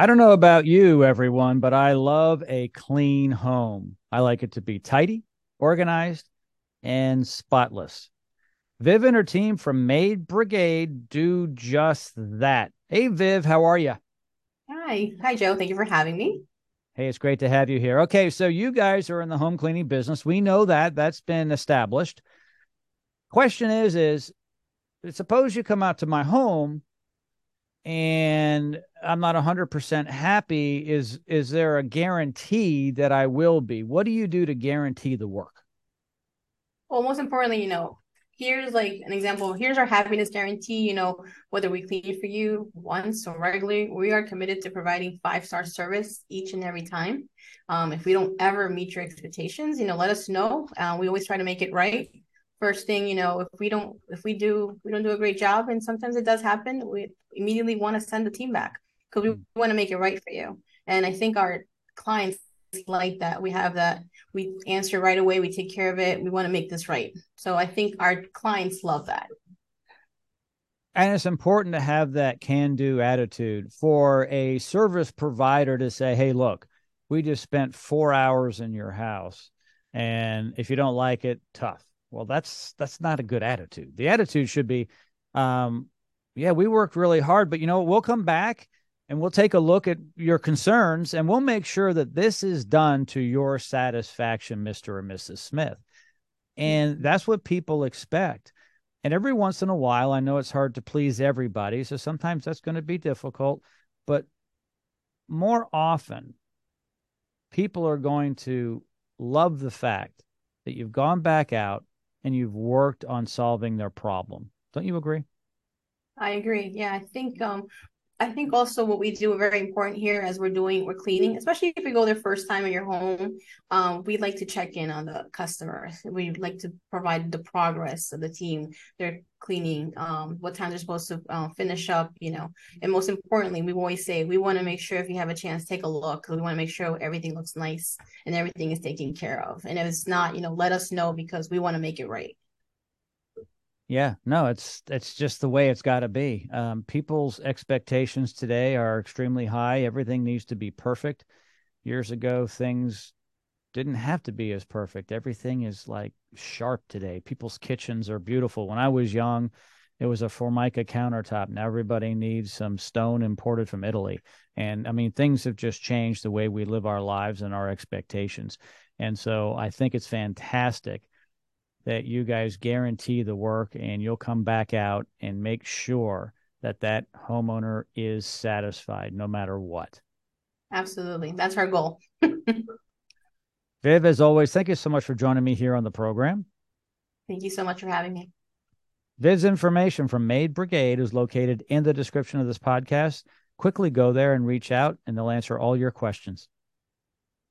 I don't know about you, everyone, but I love a clean home. I like it to be tidy, organized, and spotless. Viv and her team from Maid Brigade do just that. Hey, Viv, how are you? Hi. Hi, Joe. Thank you for having me. Hey, it's great to have you here. Okay, so you guys are in the home cleaning business. We know that. That's been established. Question is is suppose you come out to my home and I'm not 100% happy is is there a guarantee that I will be? What do you do to guarantee the work? Well, most importantly, you know, here's like an example. Here's our happiness guarantee. You know, whether we clean for you once or regularly, we are committed to providing five star service each and every time. Um, if we don't ever meet your expectations, you know, let us know. Uh, we always try to make it right first thing you know if we don't if we do we don't do a great job and sometimes it does happen we immediately want to send the team back because we want to make it right for you. And i think our clients like that. We have that we answer right away we take care of it we want to make this right. So i think our clients love that. And it's important to have that can do attitude for a service provider to say hey look we just spent four hours in your house and if you don't like it tough well, that's that's not a good attitude. The attitude should be, um, yeah, we worked really hard, but you know, we'll come back and we'll take a look at your concerns and we'll make sure that this is done to your satisfaction, Mr. or Mrs. Smith. And that's what people expect. And every once in a while, I know it's hard to please everybody. So sometimes that's going to be difficult. But more often, people are going to love the fact that you've gone back out and you've worked on solving their problem. Don't you agree? I agree. Yeah, I think um I think also what we do very important here as we're doing we're cleaning, especially if we go their first time in your home. Um, we like to check in on the customer. We like to provide the progress of the team, their cleaning, um, what time they're supposed to uh, finish up, you know. And most importantly, we always say we want to make sure if you have a chance, take a look. We want to make sure everything looks nice and everything is taken care of. And if it's not, you know, let us know because we want to make it right. Yeah, no, it's it's just the way it's got to be. Um, people's expectations today are extremely high. Everything needs to be perfect. Years ago, things didn't have to be as perfect. Everything is like sharp today. People's kitchens are beautiful. When I was young, it was a formica countertop. Now everybody needs some stone imported from Italy. And I mean, things have just changed the way we live our lives and our expectations. And so I think it's fantastic that you guys guarantee the work and you'll come back out and make sure that that homeowner is satisfied no matter what. Absolutely. That's our goal. Viv, as always, thank you so much for joining me here on the program. Thank you so much for having me. Viv's information from Maid Brigade is located in the description of this podcast. Quickly go there and reach out, and they'll answer all your questions.